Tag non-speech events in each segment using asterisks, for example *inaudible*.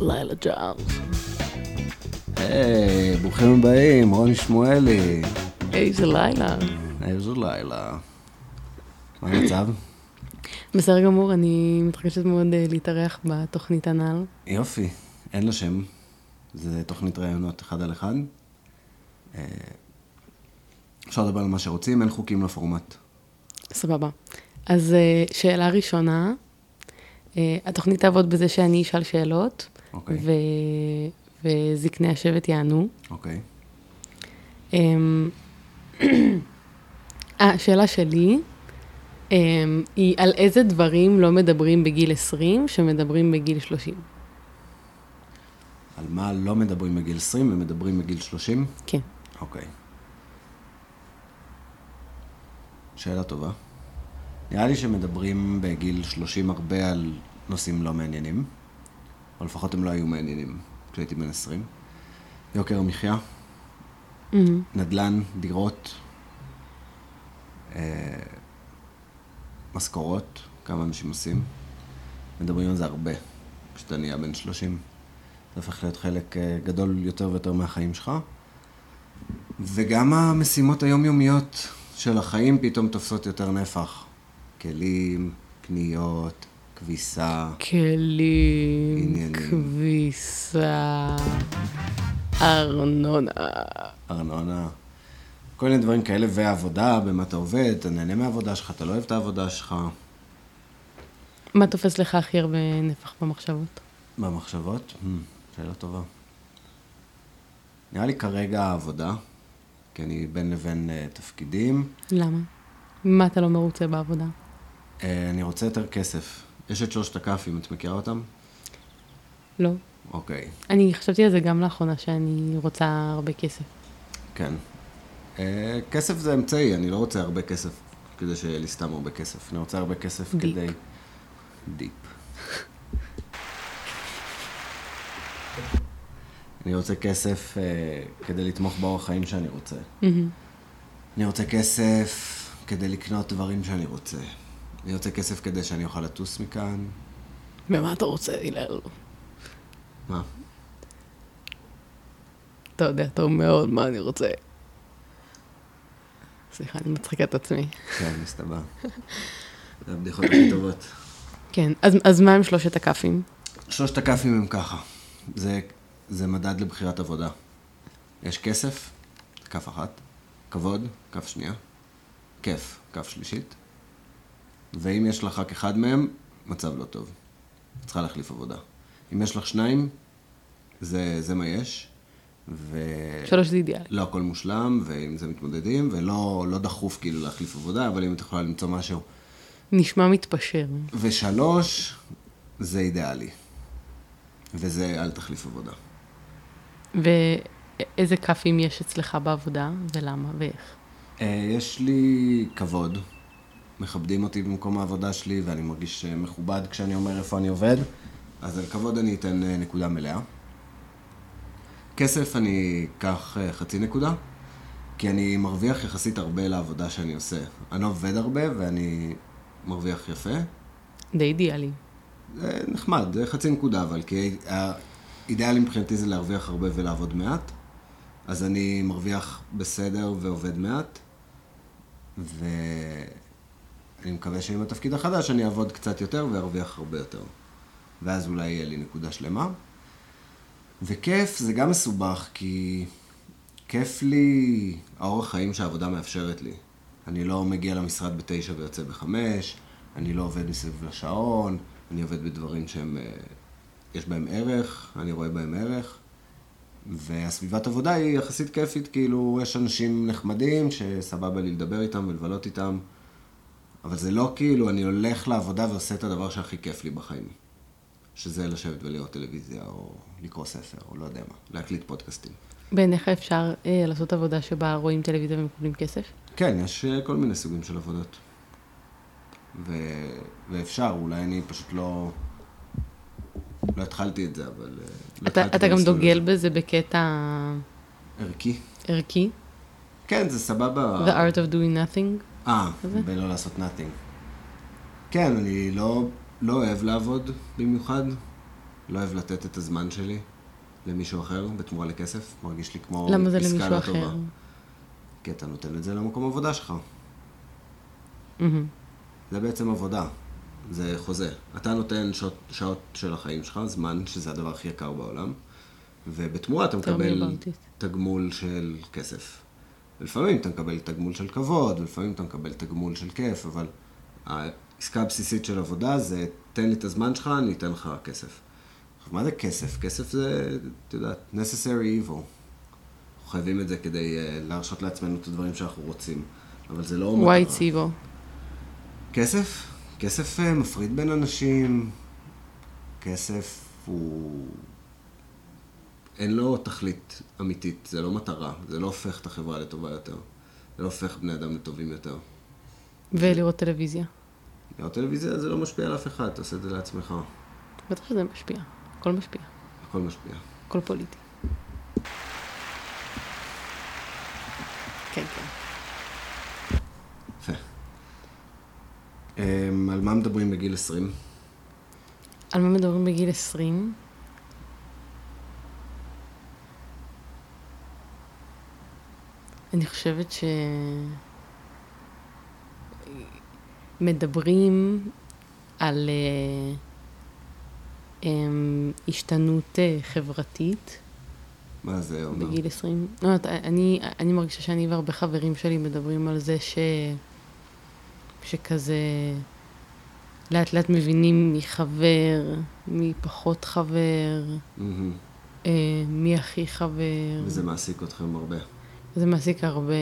לילה ג'ארס. היי, ברוכים הבאים, רוני שמואלי. איזה לילה. איזה לילה. מה המצב? בסדר גמור, אני מתרגשת מאוד אה, להתארח בתוכנית הנ"ל. יופי, אין לה שם. זה תוכנית ראיונות אחד על אחד. אה, אפשר לדבר על מה שרוצים, אין חוקים לפורמט. סבבה. אז אה, שאלה ראשונה, התוכנית תעבוד בזה שאני אשאל שאלות, אוקיי. ו... וזקני השבט יענו. אוקיי. אמ, *clears throat* השאלה שלי אמ, היא על איזה דברים לא מדברים בגיל 20 שמדברים בגיל 30. על מה לא מדברים בגיל 20 ומדברים בגיל 30? כן. אוקיי. שאלה טובה. נראה לי שמדברים בגיל 30 הרבה על נושאים לא מעניינים, או לפחות הם לא היו מעניינים כשהייתי בן 20. יוקר המחיה, אמ, נדל"ן, דירות, אה, משכורות, כמה אנשים עושים. מדברים על זה הרבה כשאתה נהיה בן 30. זה הופך להיות חלק אה, גדול יותר ויותר מהחיים שלך. וגם המשימות היומיומיות של החיים פתאום תופסות יותר נפח. כלים, קניות, כביסה. כלים, עניינים. כביסה, ארנונה. ארנונה, כל מיני דברים כאלה, ועבודה, במה אתה עובד, אתה נהנה מהעבודה שלך, אתה לא אוהב את העבודה שלך, מה תופס לך הכי הרבה נפח במחשבות? במחשבות? Hmm, שאלה טובה. נראה לי כרגע העבודה, כי אני בין לבין uh, תפקידים, למה? מה אתה לא מרוצה בעבודה? uh, אני רוצה יותר כסף. יש את שלושת הכ"פים, את מכירה אותם? לא. אוקיי, אני חשבתי על זה גם לאחרונה, שאני רוצה הרבה כסף. כן. Uh, כסף זה אמצעי, אני לא רוצה הרבה כסף כדי שיהיה לי סתם הרבה כסף. אני רוצה הרבה כסף deep. כדי... deep. אני רוצה כסף uh, כדי לתמוך באורח חיים שאני רוצה. מהמם. אני רוצה כסף כדי לקנות דברים שאני רוצה. אני רוצה כסף כדי שאני אוכל לטוס מכאן. ומה אתה רוצה, הלל? מה? אתה יודע טוב מאוד מה אני רוצה. סליחה, אני מצחיקה את עצמי. כן, *laughs* מסתבר. זה הבדיחות הכי טובות. כן, אז, אז מה עם שלושת הכ"פים? שלושת הכ"פים הם ככה. זה, זה מדד לבחירת עבודה. יש כסף, כף אחת, כבוד, כף שנייה, כיף, כף שלישית, ואם יש לך רק אחד מהם, מצב לא טוב. צריכה להחליף עבודה. אם יש לך שניים, זה, זה מה יש, ו... שלוש זה אידיאל. לא הכל מושלם, ועם זה מתמודדים, ולא לא דחוף כאילו להחליף עבודה, אבל אם את יכולה למצוא משהו. נשמע מתפשר. ושלוש, זה אידיאלי. וזה אל תחליף עבודה. ואיזה כ"פים יש אצלך בעבודה, ולמה, ואיך? אה, יש לי כבוד, מכבדים אותי במקום העבודה שלי, ואני מרגיש אה, מכובד כשאני אומר איפה אני עובד, אז על כבוד אני אתן אה, נקודה מלאה. כסף אני אקח אה, חצי נקודה, כי אני מרוויח יחסית הרבה לעבודה שאני עושה. אני לא עובד הרבה ואני מרוויח יפה. די אידיאלי. זה נחמד, זה חצי נקודה, אבל כי האידיאלי מבחינתי זה להרוויח הרבה ולעבוד מעט. אז אני מרוויח בסדר ועובד מעט, ואני מקווה שעם התפקיד החדש אני אעבוד קצת יותר וארוויח הרבה יותר. ואז אולי יהיה לי נקודה שלמה. וכיף זה גם מסובך, כי כיף לי האורח חיים שהעבודה מאפשרת לי. אני לא מגיע למשרד בתשע ויוצא בחמש, אני לא עובד מסביב לשעון, אני עובד בדברים שהם, אה, יש בהם ערך, אני רואה בהם ערך. והסביבת עבודה היא יחסית כיפית, כאילו, יש אנשים נחמדים שסבבה לי לדבר איתם ולבלות איתם, אבל זה לא כאילו, אני הולך לעבודה ועושה את הדבר שהכי כיף לי בחיים. שזה לשבת ולראות טלוויזיה, או לקרוא ספר, או לא יודע מה, להקליט פודקאסטים. בעיניך אפשר אה, לעשות עבודה שבה רואים טלוויזיה ומקבלים כסף? כן, יש אה, כל מיני סוגים של עבודות. ו... ואפשר, אולי אני פשוט לא... לא התחלתי את זה, אבל... אה, לא אתה, אתה גם דוגל. בזה בקטע ערכי. ערכי? כן, זה סבבה. The art of doing nothing? אה? בלא לעשות nothing. כן, אני לא, לא אוהב לעבוד במיוחד. לא אוהב לתת את הזמן שלי למישהו אחר בתמורה לכסף, מרגיש לי כמו למה זה עסקה למישהו לא אחר? טובה. כי אתה נותן את זה למקום עבודה שלך. זה בעצם עבודה, זה חוזה. אתה נותן שעות, שעות של החיים שלך, זמן, שזה הדבר הכי יקר בעולם, ובתמורה אתה מקבל. תגמול של כסף. ולפעמים אתה מקבל תגמול של כבוד, ולפעמים אתה מקבל תגמול של כיף, אבל העסקה הבסיסית של עבודה זה, תן לי את הזמן שלך, אני אתן לך כסף. עכשיו, מה זה כסף? כסף זה, את יודעת, necessary evil. אנחנו חייבים את זה כדי uh, להרשות לעצמנו את הדברים שאנחנו רוצים, אבל זה לא מטרה. white סיבו. כסף? כסף אה, מפריד בין אנשים, כסף הוא... אין לו תכלית אמיתית, זה לא מטרה, זה לא הופך את החברה לטובה יותר, זה לא הופך בני אדם לטובים יותר. ולראות טלוויזיה. לראות טלוויזיה זה לא משפיע על אף אחד, אתה עושה את זה לעצמך, בטח שזה משפיע. הכל משפיע. הכל משפיע. הכל פוליטי. כן, כן. יפה. אמ, על מה מדברים בגיל 20? על מה מדברים בגיל 20? אני חושבת ש... מדברים על אה, אמ, השתנות אה, חברתית מה זה אומר? בגיל 20. לא, יודעת, אני, אני מרגישה שאני והרבה חברים שלי מדברים על זה ש... שכזה לאט לאט מבינים מי חבר, מי פחות חבר, מהמם. אה, מי הכי חבר. וזה מעסיק אתכם הרבה. זה מעסיק הרבה.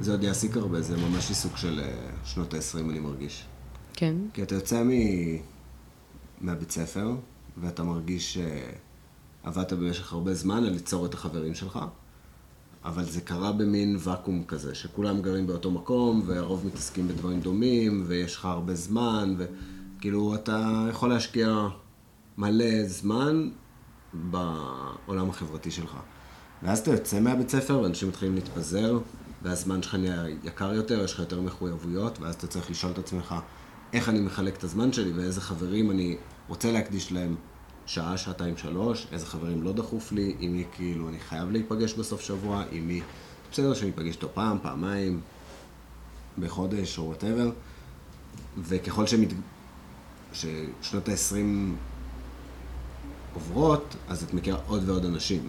זה עוד יעסיק הרבה, זה ממש עיסוק של אה, שנות ה-20, אני מרגיש. כן. כי אתה יוצא מ... מהבית ספר, ואתה מרגיש שעבדת במשך הרבה זמן על ליצור את החברים שלך, אבל זה קרה במין ואקום כזה, שכולם גרים באותו מקום, והרוב מתעסקים בדברים דומים, ויש לך הרבה זמן, וכאילו אתה יכול להשקיע מלא זמן בעולם החברתי שלך. ואז אתה יוצא מהבית ספר, ואנשים מתחילים להתפזר, והזמן שלך נהיה יקר יותר, יש לך יותר מחויבויות, ואז אתה צריך לשאול את עצמך, איך אני מחלק את הזמן שלי, ואיזה חברים אני רוצה להקדיש להם שעה, שעתיים, שלוש, איזה חברים לא דחוף לי, עם מי כאילו אני חייב להיפגש בסוף שבוע, עם מי, בסדר שאני אפגש איתו פעם, פעמיים, בחודש או וואטאבר, וככל שמת... ששנות ה-20 עוברות, אז את מכירה עוד ועוד אנשים.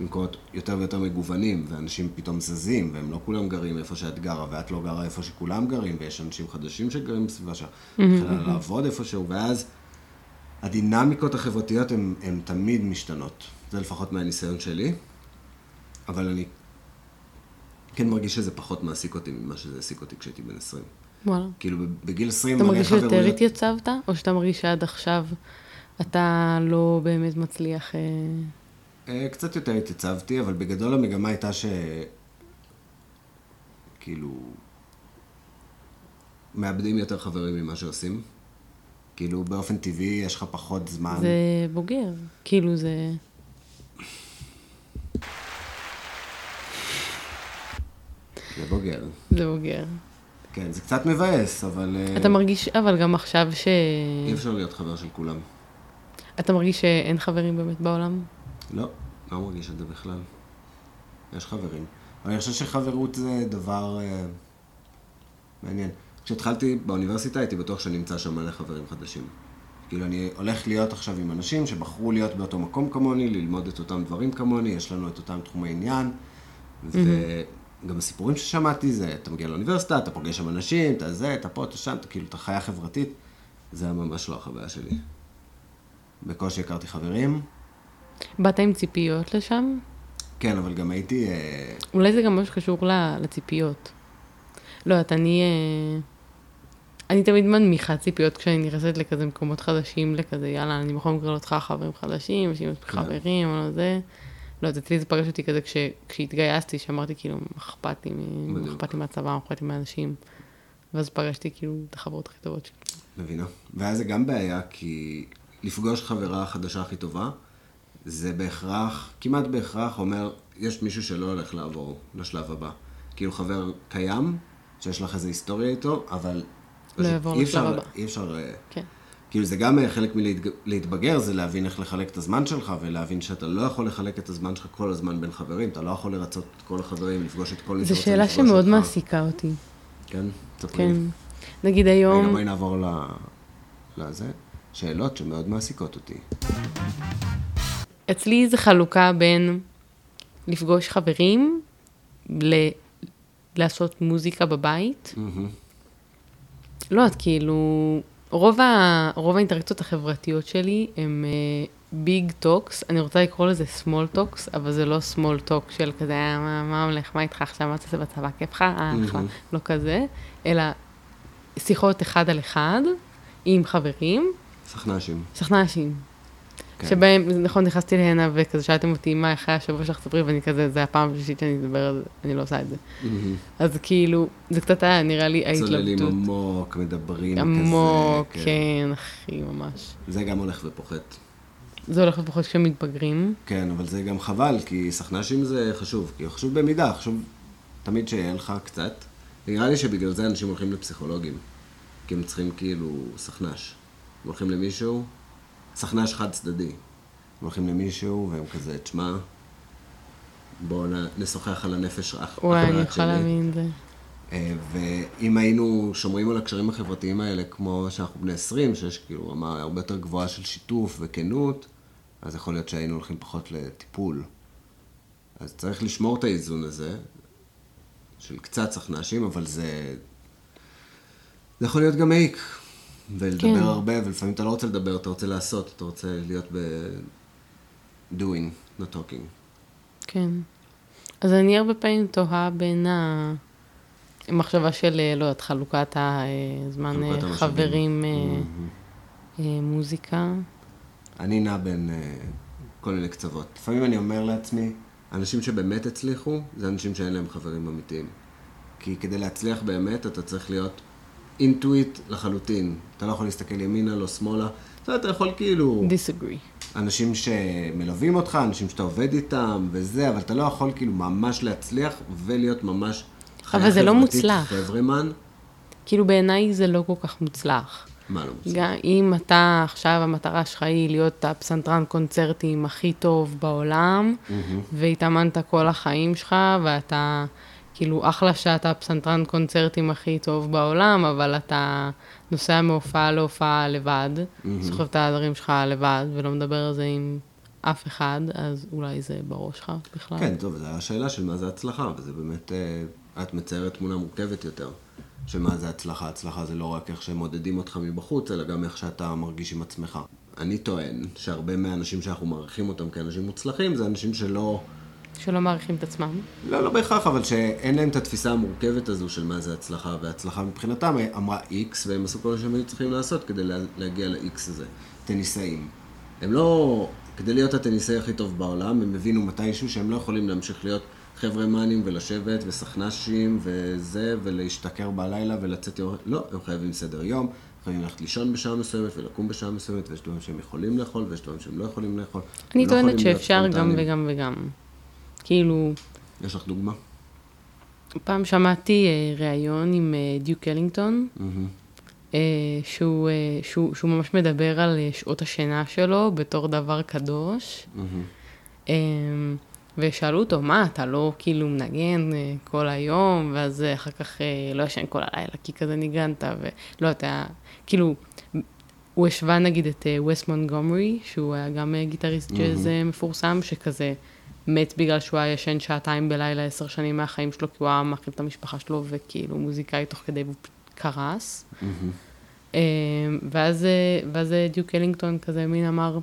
במקומות יותר ויותר מגוונים, ואנשים פתאום זזים, והם לא כולם גרים איפה שאת גרה, ואת לא גרה איפה שכולם גרים, ויש אנשים חדשים שגרים בסביבה שלך, מתחילה לעבוד איפשהו, ואז הדינמיקות החברתיות הן תמיד משתנות. זה לפחות מהניסיון שלי, אבל אני כן מרגיש שזה פחות מעסיק אותי ממה שזה העסיק אותי כשהייתי בן 20. וואלה. כאילו בגיל 20 אתה מרגיש שיותר התייצבת, או שאתה מרגיש שעד עכשיו אתה לא באמת מצליח... אה, קצת יותר התייצבתי, אבל בגדול המגמה הייתה ש... כאילו... מאבדים יותר חברים ממה שעושים. כאילו, באופן טבעי יש לך פחות זמן. זה בוגר. כאילו זה... זה בוגר. זה בוגר. כן, זה קצת מבאס, אבל... אה, אתה מרגיש, אבל גם עכשיו ש... אי אפשר להיות חבר של כולם. אתה מרגיש שאין חברים באמת בעולם? לא, לא מרגיש את זה בכלל. יש חברים. אבל אני חושב שחברות זה דבר אה, מעניין. כשהתחלתי באוניברסיטה הייתי בטוח שאני אמצא שם מלא חברים חדשים. כאילו אני הולך להיות עכשיו עם אנשים שבחרו להיות באותו מקום כמוני, ללמוד את אותם דברים כמוני, יש לנו את אותם תחומי עניין. וגם הסיפורים ששמעתי זה, אתה מגיע לאוניברסיטה, אתה פוגש שם אנשים, אתה זה, אתה פה, אתה שם, אתה כאילו, אתה חיה חברתית. זה היה ממש לא החוויה שלי. בקושי הכרתי חברים. באת עם ציפיות לשם? כן, אבל גם הייתי... אה, אולי זה גם משהו שקשור לציפיות. לא יודעת, אני... אה, אני תמיד מנמיכה ציפיות כשאני נכנסת לכזה מקומות חדשים, לכזה, יאללה, אני בכל מקרה לא צריכה חברים חדשים, יש מספיק כן. חברים, או לא זה. לא יודעת, אצלי זה פגש אותי כזה כש, כשהתגייסתי, שאמרתי כאילו, אכפת לי. אכפת לי מהצבא, מה אכפת לי מהאנשים. ואז פגשתי כאילו את החברות הכי טובות שלי. מבינה. ואז זה גם בעיה, כי לפגוש חברה החדשה הכי טובה, זה בהכרח, כמעט בהכרח אומר, יש מישהו שלא הולך לעבור לשלב הבא. כאילו חבר קיים, שיש לך איזו היסטוריה איתו, אבל... לא יעבור לשלב הבא. אי אפשר... אה, כן. כאילו זה גם חלק מלהתבגר, זה להבין איך לחלק את הזמן שלך, ולהבין שאתה לא יכול לחלק את הזמן שלך כל הזמן בין חברים, אתה לא יכול לרצות את כל החברים, לפגוש את כל מי שרוצה לפגוש אותך. זו שאלה שמאוד מעסיקה אותי. כן? תספרי. כן. נגיד היום... רגע, בואי נעבור לזה. שאלות שמאוד מעסיקות אותי. אצלי זה חלוקה בין לפגוש חברים, ל... לעשות מוזיקה בבית. Mm-hmm. לא יודעת, כאילו, רוב, ה... רוב האינטראקציות החברתיות שלי הם big uh, talks, אני רוצה לקרוא לזה small talks, אבל זה לא small talk של כזה, אה, מה, מה הולך, מה איתך עכשיו, מה תעשה בצבא, כיף לך, אה, mm-hmm. לא כזה, אלא שיחות אחד על אחד עם חברים. סכנ"שים. סכנ"שים. כן. שבהם, נכון, נכנסתי להנה וכזה שאלתם אותי מה אחרי השבוע שלך תספרי, ואני כזה, זה הפעם השלישית שאני מדבר על זה, אני לא עושה את זה. Mm-hmm. אז כאילו, זה קצת היה, נראה לי, ההתלבטות. צוללים עמוק, מדברים עמוק, כזה. עמוק, כן. כן, אחי, ממש. זה גם הולך ופוחת. זה הולך ופוחת כשמתבגרים. כן, אבל זה גם חבל, כי סכנ"שים זה חשוב, כי חשוב במידה, חשוב תמיד שיהיה לך קצת. נראה לי שבגלל זה אנשים הולכים לפסיכולוגים, כי הם צריכים כאילו סכנ"ש. הולכים למישהו, סכנ"ש חד צדדי. הולכים למישהו והם כזה, תשמע, בואו נשוחח על הנפש רך. וואי, אני יכולה את זה. אה, ואם היינו שומרים על הקשרים החברתיים האלה, כמו שאנחנו בני 20, שיש כאילו רמה הרבה יותר גבוהה של שיתוף וכנות, אז יכול להיות שהיינו הולכים פחות לטיפול. אז צריך לשמור את האיזון הזה, של קצת סכנ"שים, אבל זה... זה יכול להיות גם מעיק. ולדבר כן. הרבה, ולפעמים אתה לא רוצה לדבר, אתה רוצה לעשות, אתה רוצה להיות ב-doing, not talking. כן. אז אני הרבה פעמים תוהה בין המחשבה של, לא יודעת, חלוקת הזמן אה, חברים, mm-hmm. מוזיקה. אני נע בין כל מיני קצוות. לפעמים אני אומר לעצמי, אנשים שבאמת הצליחו, זה אנשים שאין להם חברים אמיתיים. כי כדי להצליח באמת, אתה צריך להיות אינטואיט לחלוטין. אתה לא יכול להסתכל ימינה, לא שמאלה. אתה יכול כאילו... disagree. אנשים שמלווים אותך, אנשים שאתה עובד איתם וזה, אבל אתה לא יכול כאילו ממש להצליח ולהיות ממש אבל זה לא מוצלח. חברמן. כאילו בעיניי זה לא כל כך מוצלח. מה לא מוצלח? גם אם אתה עכשיו, המטרה שלך היא להיות הפסנתרן קונצרטים הכי טוב בעולם, mm-hmm. והתאמנת כל החיים שלך, ואתה... כאילו, אחלה שאתה פסנתרן קונצרטים הכי טוב בעולם, אבל אתה נוסע מהופעה להופעה לבד, mm-hmm. סוחב את הדברים שלך לבד, ולא מדבר על זה עם אף אחד, אז אולי זה בראש שלך בכלל. כן, טוב, זו השאלה של מה זה הצלחה, וזה באמת, אה, את מציירת תמונה מורכבת יותר. של מה זה הצלחה. הצלחה זה לא רק איך שהם מודדים אותך מבחוץ, אלא גם איך שאתה מרגיש עם עצמך. אני טוען שהרבה מהאנשים שאנחנו מעריכים אותם כאנשים מוצלחים, זה אנשים שלא... שלא מעריכים את עצמם. לא, לא בהכרח, אבל שאין להם את התפיסה המורכבת הזו של מה זה הצלחה, והצלחה מבחינתם אמרה X, והם עשו כל מה שהם היו צריכים לעשות כדי להגיע ל-X הזה. טניסאים. הם לא, כדי להיות הטניסאי הכי טוב בעולם, הם הבינו מתישהו שהם לא יכולים להמשיך להיות חבר'ה מאנים ולשבת וסכנ"שים וזה, ולהשתכר בלילה ולצאת יום... לא, הם חייבים סדר יום, חייבים ללכת לישון בשעה מסוימת ולקום בשעה מסוימת, ויש דברים שהם יכולים לאכול ויש דברים שהם לא יכולים לאכול. אני לא טוענת שאפשר גם וגם וגם. כאילו... יש לך דוגמה? פעם שמעתי uh, ראיון עם דיוק אלינגטון, mm-hmm. שהוא, uh, שהוא, שהוא ממש מדבר על uh, שעות השינה שלו בתור דבר קדוש. Mm-hmm. ושאלו אותו, מה, אתה לא כאילו מנגן כל היום, ואז אחר כך לא ישן כל הלילה, כי כזה ניגנת, ולא, אתה, כאילו, הוא השווה נגיד את וס מונגומרי, שהוא היה גם גיטריסט ג'אז mm-hmm. מפורסם, שכזה... מת בגלל שהוא היה ישן שעתיים בלילה עשר שנים מהחיים שלו, כי הוא היה מאכיל את המשפחה שלו, וכאילו מוזיקאי תוך כדי והוא קרס. Mm-hmm. ואז, ואז דיוק אלינגטון כזה מין אמר,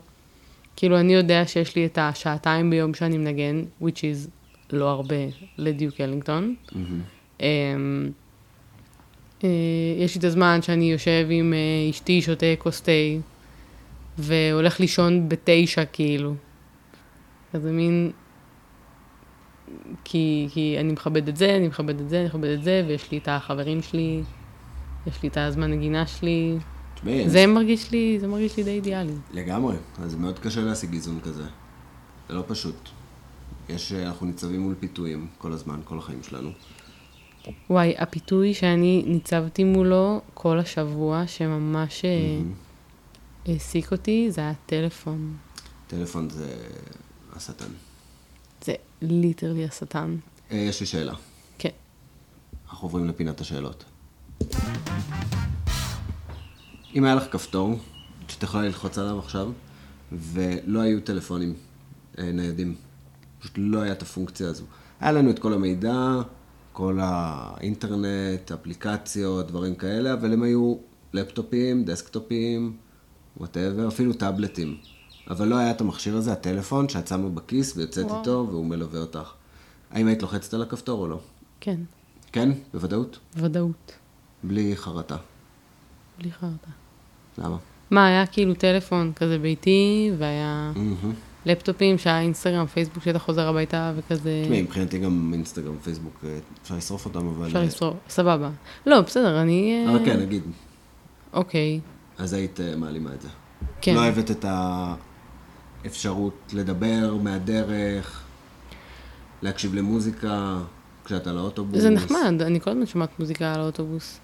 כאילו אני יודע שיש לי את השעתיים ביום שאני מנגן, which is לא הרבה לדיוק אלינגטון. Mm-hmm. יש לי את הזמן שאני יושב עם אה, אשתי, שותה כוס תה, והולך לישון בתשע, כאילו. כזה מין, כי, כי אני מכבד את זה, אני מכבד את זה, אני מכבד את זה, ויש לי את החברים שלי, יש לי את הזמן נגינה שלי. תשמעי, זה. מרגיש לי, זה מרגיש לי די אידיאלי. לגמרי, אז זה מאוד קשה להשיג איזון כזה. זה לא פשוט. יש, אנחנו ניצבים מול פיתויים כל הזמן, כל החיים שלנו. וואי, הפיתוי שאני ניצבתי מולו כל השבוע, שממש mm-hmm. העסיק אותי זה היה טלפון. טלפון זה השטן. ליטרלי השטן. אה, יש לי שאלה. כן. אנחנו עוברים לפינת השאלות. אם היה לך כפתור, שאת יכולה ללחוץ עליו עכשיו, ולא היו טלפונים אה, ניידים, פשוט לא היה את הפונקציה הזו. היה לנו את כל המידע, כל האינטרנט, אפליקציות, דברים כאלה, אבל הם היו לפטופים, דסקטופים, whatever, אפילו טאבלטים. אבל לא היה את המכשיר הזה, הטלפון, שאת שמה בכיס ויוצאת וואו. איתו, והוא מלווה אותך. האם היית לוחצת על הכפתור או לא? כן, כן, בוודאות. ודאות. בלי חרטה. בלי חרטה. למה? מה, היה כאילו טלפון כזה ביתי, והיה מהמם. לפטופים שהיה אינסטגרם, פייסבוק, שאתה חוזר הביתה וכזה... תשמעי, מבחינתי גם אינסטגרם, פייסבוק, אה, אפשר לשרוף אותם, אבל... אפשר אה, לשרוף, סבבה. לא, בסדר, אני... אה, אבל כן, נגיד, אוקיי, אז היית אה, מעלימה את זה. כן. לא אוהבת את האפשרות לדבר מהדרך, להקשיב למוזיקה כשאת על האוטובוס. זה נחמד, אני כל הזמן שומעת מוזיקה על האוטובוס.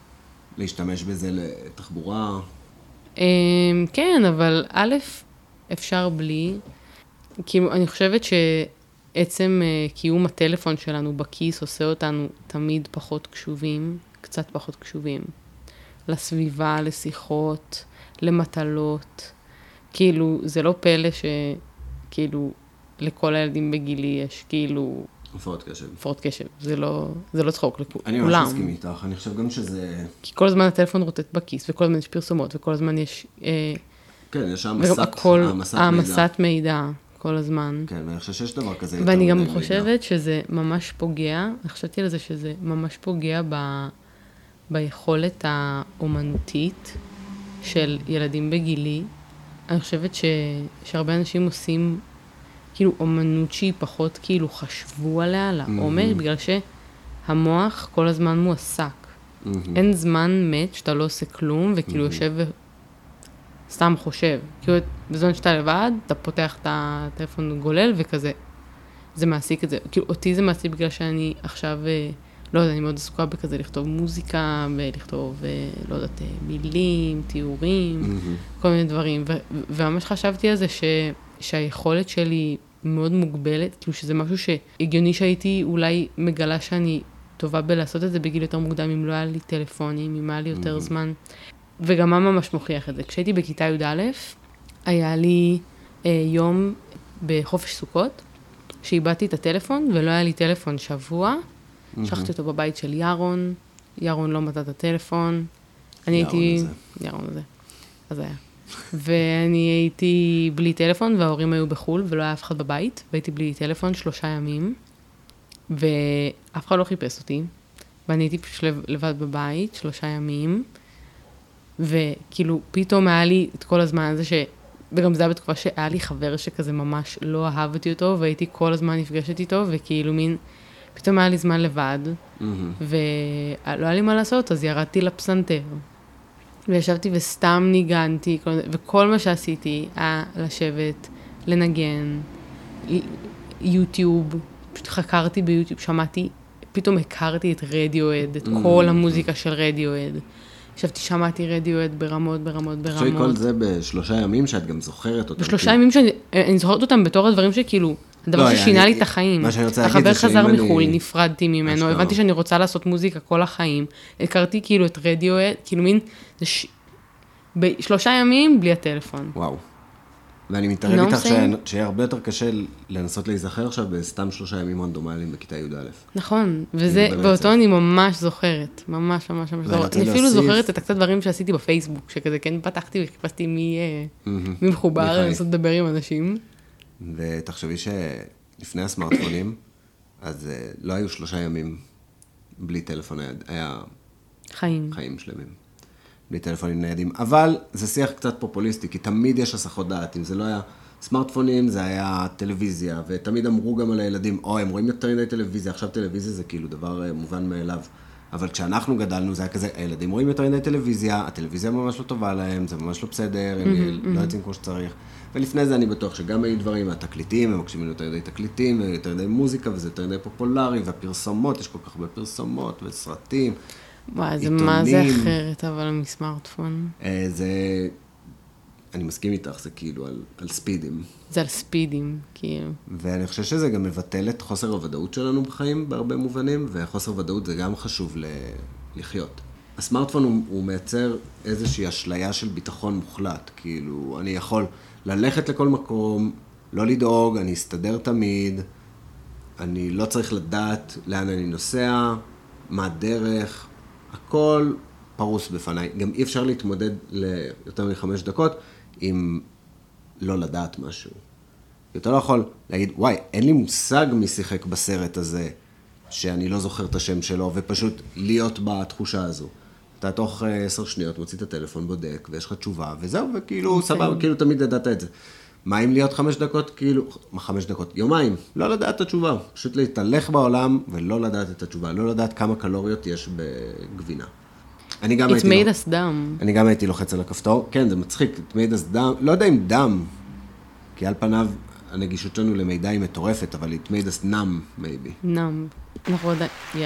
להשתמש בזה לתחבורה. אמ, כן, אבל א', אפשר בלי. כאילו, אני חושבת שעצם אה, קיום הטלפון שלנו בכיס עושה אותנו תמיד פחות קשובים, קצת פחות קשובים. לסביבה, לשיחות, למטלות. כאילו, זה לא פלא שכאילו לכל הילדים בגילי יש כאילו הפרעות קשב. הפרעות קשב. זה לא, זה לא צחוק לכולם. אני ממש מסכים איתך, אני חושב גם שזה... כי כל הזמן הטלפון רוטט בכיס, וכל הזמן יש פרסומות, וכל הזמן יש... אה, כן, יש העמסת הכל, העמסת מידע. העמסת מידע כל הזמן. כן, ואני חושב שיש דבר כזה ואני גם מדי מידע. חושבת שזה ממש פוגע, חשבתי על זה שזה ממש פוגע ב, ביכולת האומנותית של ילדים בגילי. אני חושבת ש, שהרבה אנשים עושים כאילו אומנות שהיא פחות כאילו חשבו עליה לעומק, בגלל שהמוח כל הזמן מועסק. מהמם. אין זמן מת שאתה לא עושה כלום, וכאילו יושב וסתם חושב. כאילו, בזמן שאתה לבד, אתה פותח את הטלפון גולל וכזה. זה מעסיק את זה. כאילו, אותי זה מעסיק בגלל שאני עכשיו, אה, לא יודעת, אני מאוד עסוקה בכזה לכתוב מוזיקה, ולכתוב, אה, לא יודעת, אה, מילים, תיאורים, מהמם. כל מיני דברים. ו- וממש חשבתי על זה ש- שהיכולת שלי מאוד מוגבלת, כאילו שזה משהו שהגיוני שהייתי אולי מגלה שאני טובה בלעשות את זה בגיל יותר מוקדם, אם לא היה לי טלפונים, אם היה לי יותר זמן. וגם מה ממש מוכיח את זה? כשהייתי בכיתה י"א, היה לי אה, יום בחופש סוכות, שאיבדתי את הטלפון, ולא היה לי טלפון שבוע. שכחתי אותו בבית של ירון, ירון לא מצא את הטלפון. אני ירון הייתי... הזה. ירון הזה. אז היה. *laughs* ואני הייתי בלי טלפון, וההורים היו בחו"ל, ולא היה אף אחד בבית, והייתי בלי טלפון שלושה ימים, ואף אחד לא חיפש אותי, ואני הייתי פשוט לב- לבד בבית שלושה ימים, וכאילו, פתאום היה לי את כל הזמן הזה ש... וגם זה היה בתקופה שהיה לי חבר שכזה ממש לא אהבתי אותו, והייתי כל הזמן נפגשת איתו, וכאילו מין, פתאום היה לי זמן לבד. ולא היה לי מה לעשות, אז ירדתי לפסנתר. וישבתי וסתם ניגנתי, כל וכל מה שעשיתי היה לשבת, לנגן, יוטיוב, פשוט חקרתי ביוטיוב, שמעתי, פתאום הכרתי את רדיואד, את כל המוזיקה של רדיואד. ישבתי, שמעתי רדיואד ברמות, ברמות, תחשבי כל ברמות. זה בשלושה ימים שאת גם זוכרת אותם. בשלושה. ימים שאני אני זוכרת אותם בתור הדברים שכאילו, הדבר לא, ששינה אני- לי את החיים. מה שאני רוצה להגיד החבר זה שאם חזר אני- מחו"ל, נפרדתי ממנו. הבנתי שאני רוצה לעשות מוזיקה כל החיים. הכרתי כאילו את רדיואט, כאילו מין, זה ש... בשלושה ימים בלי הטלפון. וואו. ואני מתערב לא איתך שיהיה הרבה יותר קשה לנסות להיזכר עכשיו בסתם שלושה ימים רנדומליים בכיתה י"א. נכון, וזה. ואותו אני ממש זוכרת, ממש ממש ממש זוכרת. אני אפילו זוכרת את הקצת דברים שעשיתי בפייסבוק, שכזה כן פתחתי וחיפשתי מי אה, מחובר. לנסות לדבר עם אנשים. ותחשבי שלפני הסמארטפונים, אז אה, לא היו שלושה ימים בלי טלפון נייד, היה חיים. חיים שלמים. בלי טלפונים ניידים. אבל זה שיח קצת פופוליסטי, כי תמיד יש הסחות דעת. אם זה לא היה סמארטפונים, זה היה טלוויזיה, ותמיד אמרו גם על הילדים, אוי, הם רואים יותר מדי טלוויזיה, עכשיו טלוויזיה זה כאילו דבר אה, מובן מאליו. אבל כשאנחנו גדלנו זה היה כזה, הילדים רואים יותר מדי טלוויזיה, הטלוויזיה ממש לא טובה להם, זה ממש לא בסדר, הם לא יוצאים כמו שצריך. ולפני זה אני בטוח שגם היו דברים, התקליטים, הם מקשיבים ליותר מדי תקליטים, ויותר מדי מוזיקה, וזה יותר מדי פופולרי, והפרסומות, יש כל כך הרבה פרסומות וסרטים. וואי, זה מה זה. אחרת, אבל מסמארטפון. אה, זה אני מסכים איתך, זה כאילו על, על ספידים. זה על ספידים, כאילו. ואני חושב שזה גם מבטל את חוסר הוודאות שלנו בחיים בהרבה מובנים, וחוסר ודאות זה גם חשוב ל... לחיות. הסמארטפון הוא, הוא מייצר איזושהי אשליה של ביטחון מוחלט. כאילו, אני יכול ללכת לכל מקום, לא לדאוג, אני אסתדר תמיד, אני לא צריך לדעת לאן אני נוסע, מה הדרך, הכל פרוס בפניי. גם אי אפשר להתמודד ליותר מחמש דקות עם לא לדעת משהו. אתה לא יכול להגיד, וואי, אין לי מושג מי שיחק בסרט הזה, שאני לא זוכר את השם שלו, ופשוט להיות בתחושה הזו. אתה תוך אה, עשר שניות מוציא את הטלפון, בודק, ויש לך תשובה, וזהו, וכאילו, okay. סבבה, כאילו תמיד ידעת את זה. מה אם להיות חמש דקות, כאילו, מה חמש דקות? יומיים, לא לדעת את התשובה. פשוט להתהלך בעולם ולא לדעת את התשובה, לא לדעת כמה קלוריות יש בגבינה. אני גם It הייתי... made לו- us dumb. אני גם הייתי לוחץ על הכפתור, כן, זה מצחיק, it made us דם, לא יודע אם דם, כי על פניו הנגישות שלנו למידע היא מטורפת, אבל it made us numb, maybe. נאם. אנחנו עדיין, yeah.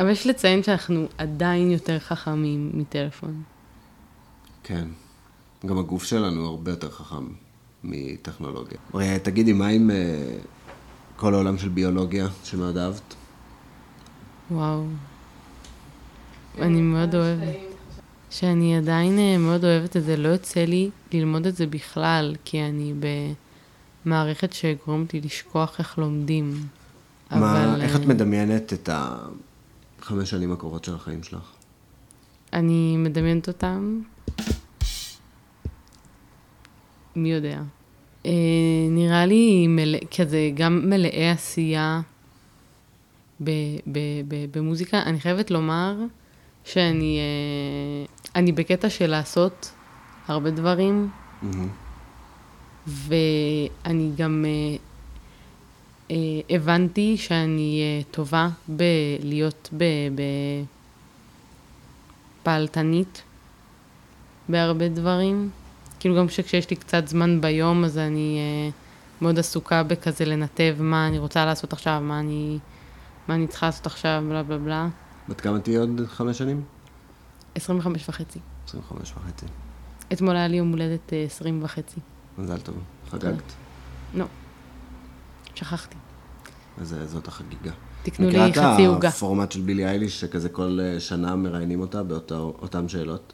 אבל יש לציין שאנחנו עדיין יותר חכמים מטלפון. כן. גם הגוף שלנו הרבה יותר חכם מטכנולוגיה. תגידי, מה עם אה, כל העולם של ביולוגיה שמאוד אהבת? וואו. אני מאוד אוהבת. שאני עדיין אה, מאוד אוהבת את זה, לא יוצא לי ללמוד את זה בכלל, כי אני במערכת שגורמת לי לשכוח איך לומדים. מה, אבל, איך את אה, מדמיינת את החמש שנים הקרובות של החיים שלך? אני מדמיינת אותם. מי יודע. אה, נראה לי מלא, כזה גם מלאי עשייה ב, ב, ב, במוזיקה. אני חייבת לומר שאני אה, אני בקטע של לעשות הרבה דברים, מהמם. ואני גם אה, הבנתי שאני אה, טובה בלהיות ב... ב פעלתנית בהרבה דברים. כאילו גם שכשיש לי קצת זמן ביום, אז אני אה, מאוד עסוקה בכזה לנתב מה אני רוצה לעשות עכשיו, מה אני, מה אני צריכה לעשות עכשיו, בלה בלה בלה. בת כמה תהיי עוד חמש שנים? 25 וחצי. 25 וחצי. אתמול היה לי יום הולדת אה, 20 וחצי. מזל טוב. חגגת. לא, שכחתי. אז אה, זאת החגיגה. תקנו לי מכירה חצי את עוגה. הפורמט של בילי אייליש, שכזה כל אה, שנה מראיינים אותה באותן שאלות?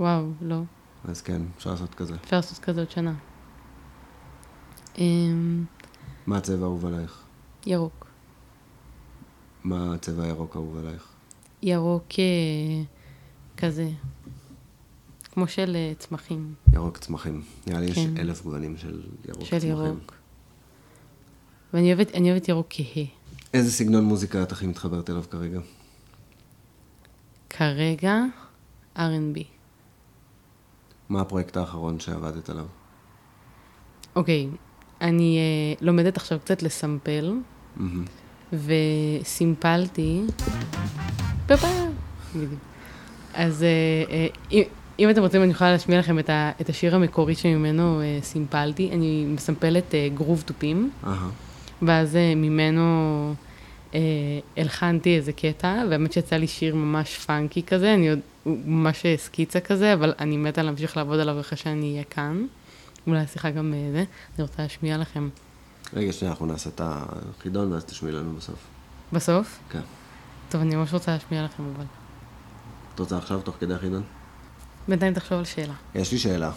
וואו, לא. אז כן, אפשר לעשות כזה. אפשר לעשות כזה עוד שנה. אמ, מה הצבע האהוב עלייך? ירוק. מה הצבע הירוק האהוב עלייך? ירוק אה, כזה, כמו של אה, צמחים. ירוק צמחים. נראה לי יש כן. אלף גוונים של ירוק של צמחים. ירוק. ואני אוהבת, אני אוהבת ירוק כהה. איזה סגנון מוזיקה את הכי מתחברת אליו כרגע? כרגע, R&B. מה הפרויקט האחרון שעבדת עליו? אוקיי, אני אה, לומדת עכשיו קצת לסמפל, מהמם. וסימפלתי... פפה! בדיוק. אז אה, אה, אם, אם אתם רוצים, אני יכולה להשמיע לכם את, ה, את השיר המקורי שממנו אה, סימפלתי. אני מסמפלת אה, גרוב תופים. אהה. ואז אה, ממנו אה, הלחנתי איזה קטע, והאמת שיצא לי שיר ממש פאנקי כזה, אני עוד, הוא ממש אה, סקיצה כזה, אבל אני מתה להמשיך לעבוד עליו אחרי שאני אהיה כאן. אולי השיחה גם אה, זה, אני רוצה להשמיע לכם. רגע, שנייה, אנחנו נעשה את החידון ואז תשמעי לנו בסוף. בסוף? כן. טוב, אני ממש רוצה להשמיע לכם, אבל... את רוצה עכשיו, תוך כדי החידון? בינתיים תחשוב על שאלה. יש לי שאלה.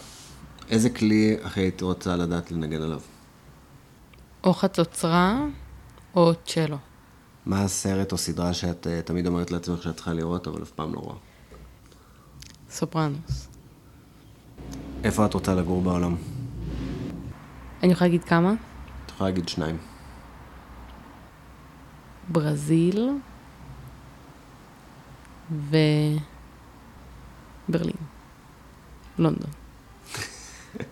איזה כלי הכי היית רוצה לדעת לנגן עליו? או חצוצרה, או צ'לו. מה הסרט או סדרה שאת אה, תמיד אומרת לעצמך שאת צריכה לראות, אבל אף פעם לא רואה? סופרנוס. איפה את רוצה לגור בעולם? אני יכולה להגיד כמה? את יכולה להגיד שניים. ברזיל וברלין. לונדון.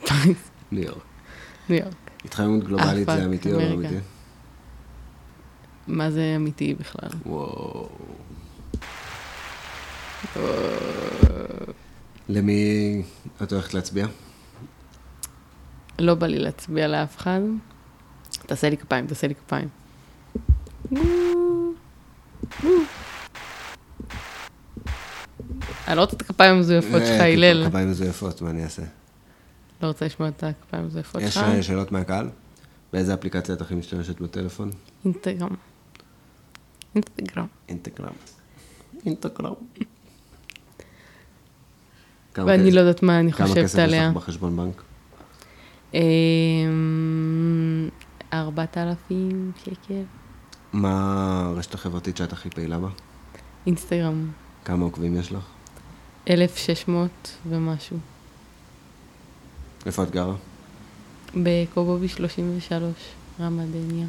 *laughs* ניו יורק. ניו יורק. התחממות גלובלית fuck, זה אמיתי או לא. אמיתי? מה זה אמיתי בכלל? וואו. למי את הולכת להצביע? לא בא לי להצביע לאף אחד. תעשה לי כפיים, תעשה לי כפיים. אני לא רוצה את הכפיים המזויפות שלך, אה, הלל. כפיים מזויפות, מה אני אעשה? לא רוצה לשמוע את הכפיים המזויפות יש שלך. אה, שאלות מהקהל? באיזה אפליקציה את הכי משתמשת בטלפון? אינסטגרם. אינטגרם. אינטגרם. כמה ואני כסף- לא יודעת מה אני כמה חושבת כסף עליה. יש לך בחשבון בנק? אמ, ארבעת אלפים שקל. מה הרשת החברתית שאת הכי פעילה בה? אינסטגרם. כמה עוקבים יש לך? 1,600 ומשהו. איפה את גרה? בקובובי 33, רמת דניה.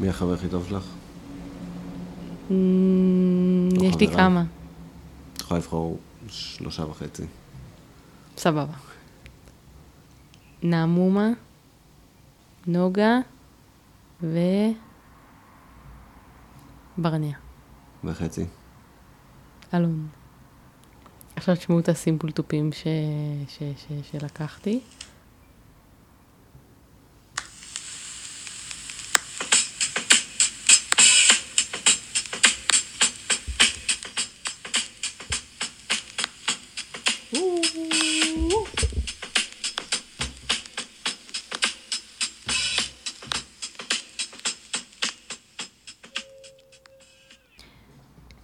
מי החבר הכי טוב שלך? אמ, או יש לי? כמה. את יכולה לבחור שלושה וחצי. סבבה. נעמומה, נוגה ו... ברנע. וחצי. אלון. עכשיו תשמעו את הסימפול תופים ש... ש... ש... שלקחתי.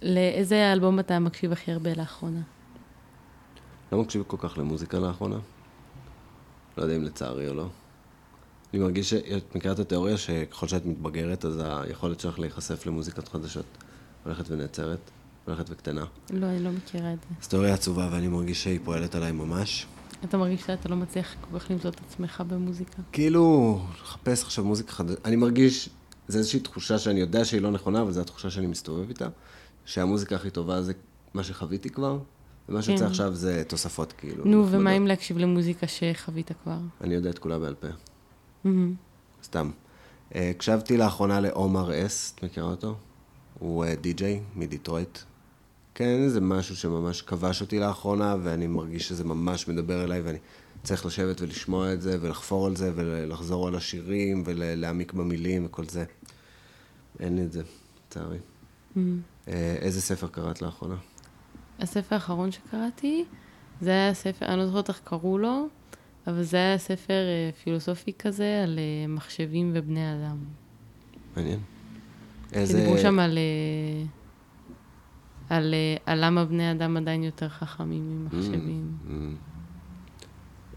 לאיזה אלבום אתה מקשיב הכי הרבה לאחרונה? לא מקשיב כל כך למוזיקה לאחרונה. לא יודע אם לצערי או לא. אני מרגיש שאת מכירה את התיאוריה שככל שאת מתבגרת, אז היכולת שלך להיחשף למוזיקות חדשות הולכת ונעצרת, הולכת וקטנה. לא, אני לא מכירה את זה. זו תיאוריה עצובה ואני מרגיש שהיא פועלת עליי ממש. אתה מרגיש שאתה לא מצליח כל כך למצוא את עצמך במוזיקה? כאילו, לחפש עכשיו מוזיקה חדשה. אני מרגיש, זו איזושהי תחושה שאני יודע שהיא לא נכונה, אבל זו התחושה שאני מסתובב איתה, שהמוזיקה הכי טובה זה מה שחוויתי כבר, ומה שיוצא כן. עכשיו זה תוספות, כאילו. נו, נחמדות. ומה אם להקשיב למוזיקה שחווית כבר? אני יודע את כולה בעל פה. מהמם. סתם. אה, הקשבתי לאחרונה לעומר אס, את מכירה אותו? הוא אה, די-ג'יי מדיטרויט. כן, זה משהו שממש כבש אותי לאחרונה, ואני מרגיש שזה ממש מדבר אליי, ואני צריך לשבת ולשמוע את זה, ולחפור על זה, ולחזור על השירים, ולהעמיק במילים וכל זה. אין לי את זה, לצערי. אה, איזה ספר קראת לאחרונה? הספר האחרון שקראתי, זה היה ספר, אני לא זוכרת איך קראו לו, אבל זה היה ספר אה, פילוסופי כזה על אה, מחשבים ובני אדם. מעניין. שדיברו שם על, אה, על, אה, על למה בני אדם עדיין יותר חכמים ממחשבים. Mm.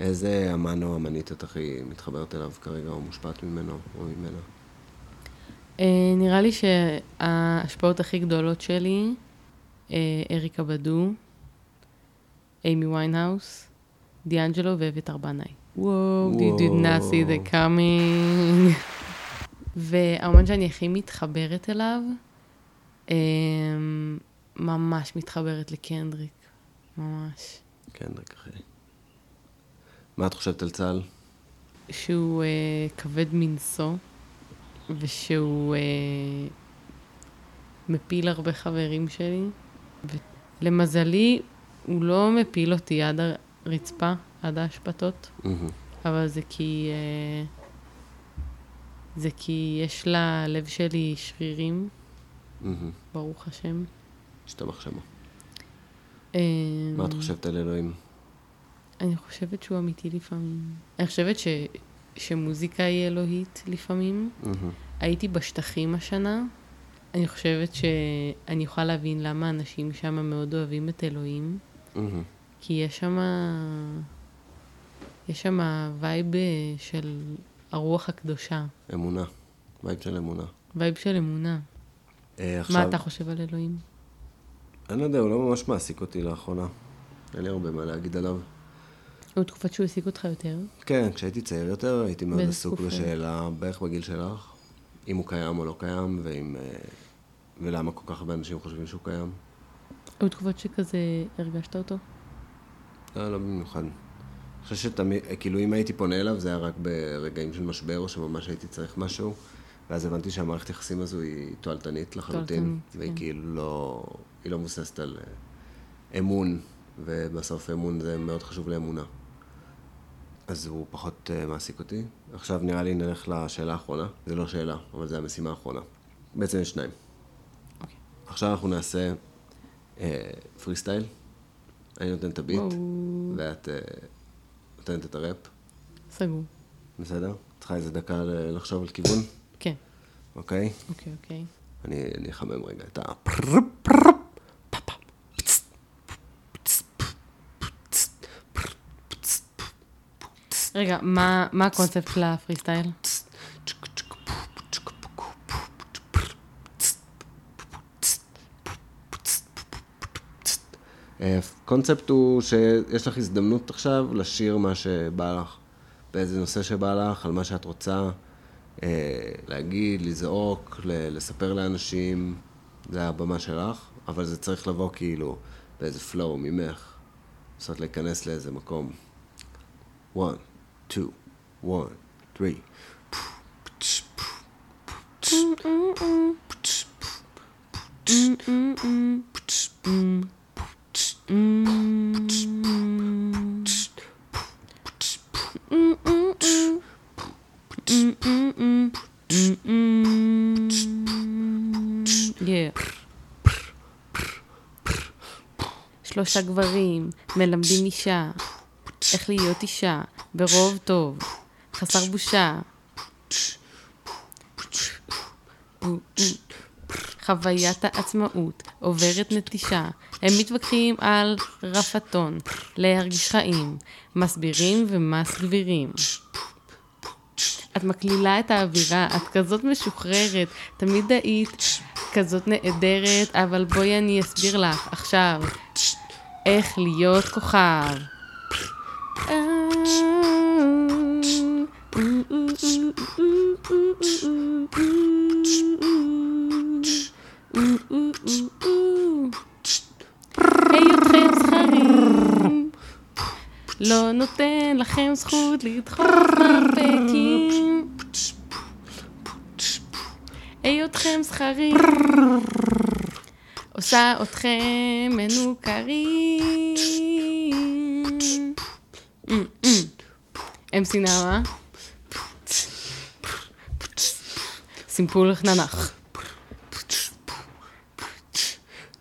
איזה אמן או אמנית את הכי מתחברת אליו כרגע, או מושפעת ממנו או ממנה? אה, נראה לי שההשפעות הכי גדולות שלי, אריקה בדו, איימי ויינהאוס, דיאנג'לו ואביתר בנאי. וואו, you did not see that coming. והאומן שאני הכי מתחברת אליו, אה, ממש מתחברת לקנדריק. ממש. רק אחרי. מה את חושבת על צה"ל? שהוא אה, כבד מנשוא, ושהוא אה, מפיל הרבה חברים שלי. ולמזלי, הוא לא מפיל אותי עד הרצפה, עד האשפתות, מהמם. אבל זה כי... אה, זה כי יש ללב שלי שרירים, מהמם. ברוך השם. השתבח שמה. אה, מה את חושבת על אלוהים? אני חושבת שהוא אמיתי לפעמים. אני חושבת ש, שמוזיקה היא אלוהית לפעמים. מהמם. הייתי בשטחים השנה. אני חושבת שאני יכולה להבין למה אנשים שם מאוד אוהבים את אלוהים, מהמם. כי יש שם... יש שם vibe אה, של הרוח הקדושה, אמונה. vibe של אמונה. vibe של אמונה. אה, עכשיו, מה אתה חושב על אלוהים? אני לא יודע, הוא לא ממש מעסיק אותי לאחרונה. אין לי הרבה מה להגיד עליו. היו תקופות שהוא העסיק אותך יותר? כן, כשהייתי צעיר יותר, הייתי מאוד עסוק? בשאלה, בערך בגיל שלך, אם הוא קיים או לא קיים, ואם... אה, ולמה כל כך הרבה אנשים חושבים שהוא קיים. היו תקופות שכזה הרגשת אותו? לא, לא במיוחד. אני חושב שתמיד, כאילו אם הייתי פונה אליו, זה היה רק ברגעים של משבר, או שממש הייתי צריך משהו, ואז הבנתי שהמערכת יחסים הזו היא תועלתנית לחלוטין, תועלתנית, והיא כן. כאילו לא, היא לא מבוססת על אה, אמון, ובסוף אמון זה מאוד חשוב לאמונה. אז הוא פחות uh, מעסיק אותי. עכשיו נראה לי נלך לשאלה האחרונה. זה לא שאלה, אבל זו המשימה האחרונה. בעצם יש שניים. עכשיו אנחנו נעשה אה, פרי סטייל, אני נותן את הביט. ואת אה, נותנת את הראפ, סגור. בסדר? צריכה איזה דקה לחשוב על כיוון, כן. אוקיי? אוקיי, אוקיי. אני אחמם רגע את ה... רגע, מה מה הקונספט של הפרי סטייל? הקונספט הוא שיש לך הזדמנות עכשיו לשיר מה שבא לך, באיזה נושא שבא לך, על מה שאת רוצה, אה, להגיד, לזעוק, לספר לאנשים, זה הבמה שלך, אבל זה צריך לבוא כאילו באיזה flow ממך, לנסות להיכנס לאיזה מקום. one, two, one, three. Yeah. שלושה גברים מלמדים אישה איך להיות אישה ברוב טוב, חסר בושה. חוויית העצמאות עוברת נטישה. הם מתווכחים על רפתון, להרגיש חיים, מסבירים ומס גבירים. את מקלילה את האווירה, את כזאת משוחררת, תמיד היית כזאת נהדרת, אבל בואי אני אסביר לך עכשיו איך להיות כוכב. לא נותן לכם זכות לדחוף מרפקים. היותכם זכרים עושה אתכם מנוכרים. אמסי נעמה. סימפול ננח.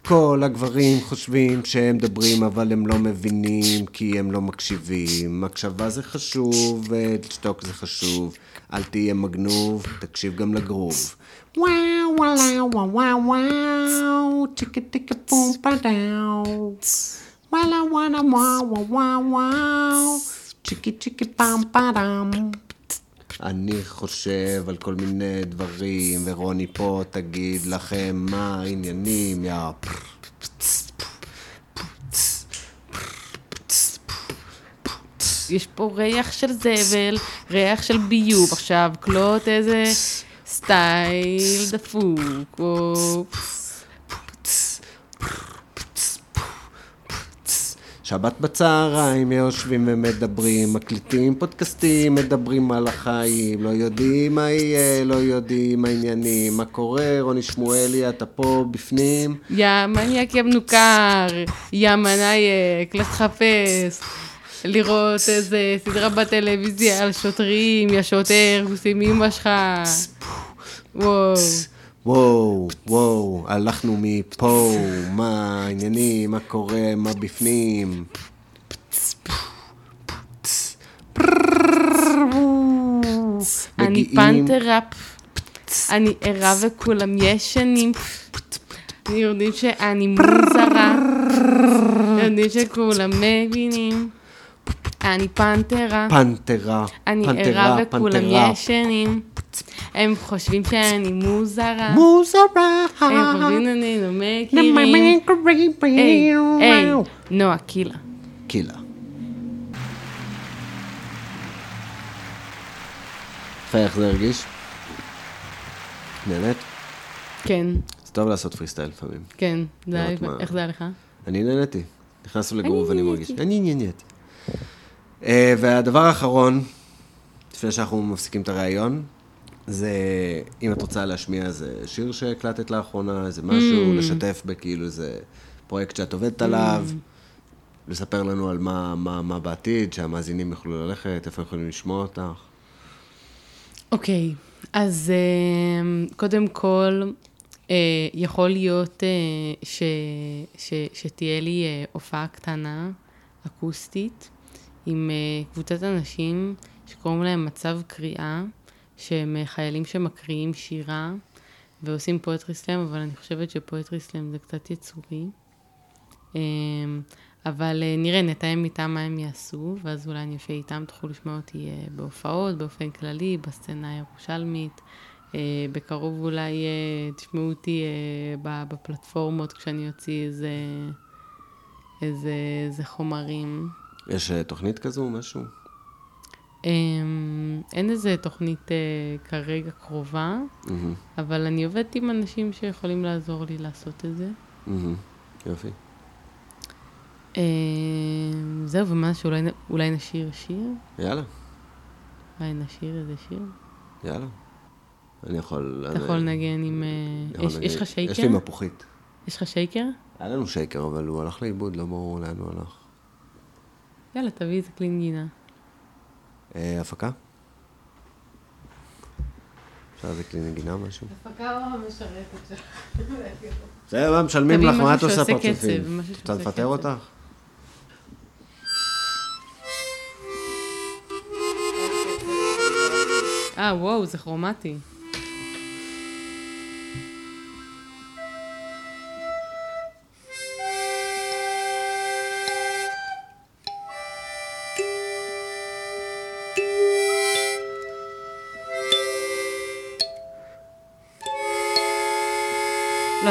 כל הגברים חושבים שהם מדברים אבל הם לא מבינים כי הם לא מקשיבים. הקשבה זה חשוב ולשתוק זה חשוב. אל תהיה מגנוב, תקשיב גם לגרוב. וואו וואו וואו וואו וואו צ'יקה טיקה פום פדאו וואלה וואלה וואו וואו וואו צ'יקי צ'יקי פם פדם אני חושב על כל מיני דברים, ורוני פה תגיד לכם מה העניינים, יא... יש פה ריח של זבל, ריח של ביוב. עכשיו, קלוט איזה סטייל דפוק, או... שבת בצהריים יושבים ומדברים, מקליטים פודקאסטים, מדברים על החיים, לא יודעים מה יהיה, לא יודעים מה העניינים, מה קורה, רוני שמואלי, אתה פה בפנים? יא מניאק יא מנוכר, יא מנייק, לך תחפש. לראות איזה סדרה בטלוויזיה על שוטרים, יא שוטר, עושים אמא שלך. וואו. וואו, וואו, הלכנו מפה, מה העניינים, מה קורה, מה בפנים. אני פנתראפ, אני ערה וכולם ישנים. *laughs* יודעים שאני מוזרה, יודעים שכולם מבינים. אני פנתרה, פנתרה, אני ערה וכולם. ישנים. הם חושבים שאני מוזרה, מוזרה. הם חושבים שאני לא מכירים. היי, היי, נועה קילה. קילה. איך זה הרגיש? נהנית? כן, זה טוב לעשות פרי סטייל לפעמים. כן, איך זה היה לך? אני נהניתי. נכנסנו לגרוב ואני מרגיש. אני נהניתי. אה, והדבר האחרון, לפני שאנחנו מפסיקים את הראיון, זה אם את רוצה להשמיע איזה שיר שהקלטת לאחרונה, איזה משהו, לשתף בכאילו איזה פרויקט שאת עובדת עליו, לספר לנו על מה, מה, מה בעתיד, שהמאזינים יוכלו ללכת, איפה יכולים לשמוע אותך. אוקיי, אז אמ, קודם כל, אה, יכול להיות אה, ש, ש, שתהיה לי הופעה קטנה, אקוסטית, עם אה, קבוצת אנשים שקוראים להם מצב קריאה, שהם אה, חיילים שמקריאים שירה ועושים פואטרי סלאם, אבל אני חושבת שפואטרי סלאם זה קצת יצורי. אה, אבל אה, נראה, נתאם איתם מה הם יעשו, ואז אולי אני אופיע איתם, תוכלו לשמוע אותי בהופעות, באופן כללי, בסצנה הירושלמית. בקרוב אולי תשמעו אותי בפלטפורמות כשאני אוציא איזה, איזה, איזה חומרים. יש אה, תוכנית כזו, משהו? אמ, אין איזה תוכנית אה, כרגע קרובה, מהמם, אבל אני עובדת עם אנשים שיכולים לעזור לי לעשות את זה. מהמם. יופי. אמ, זהו, ומה שאולי נשיר שיר? יאללה, אולי נשיר איזה שיר? יאללה. אני יכול... אתה יכול לנגן עם... אה, יכול יש לך שייקר? יש לי מפוחית. יש לך שייקר? היה לנו שייקר, אבל הוא הלך לאיבוד, לא ברור לאן הוא הלך. יאללה, תביא איזה כלי נגינה. אה, הפקה? אפשר איזה כלי נגינה, משהו? הפקה או המשרתת שלך? זה מה משלמים לך, מה את עושה פרצופים? רוצה לפטר. אותך? אה, וואו, זה כרומטי.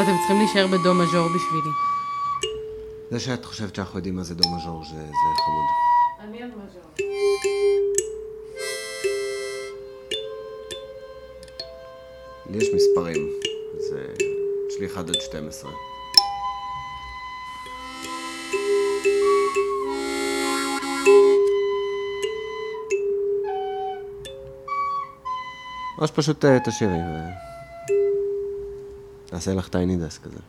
אתם צריכים להישאר בדו מז'ור בשבילי. זה שאת חושבת שאנחנו יודעים מה זה דו מז'ור, זה זה חמוד. אני על מז'ור. לי יש מספרים, אז אה, יש לי 1 עד 12. או שפשוט אה, תשאירי ו... נעשה לך טייני דסק כזה.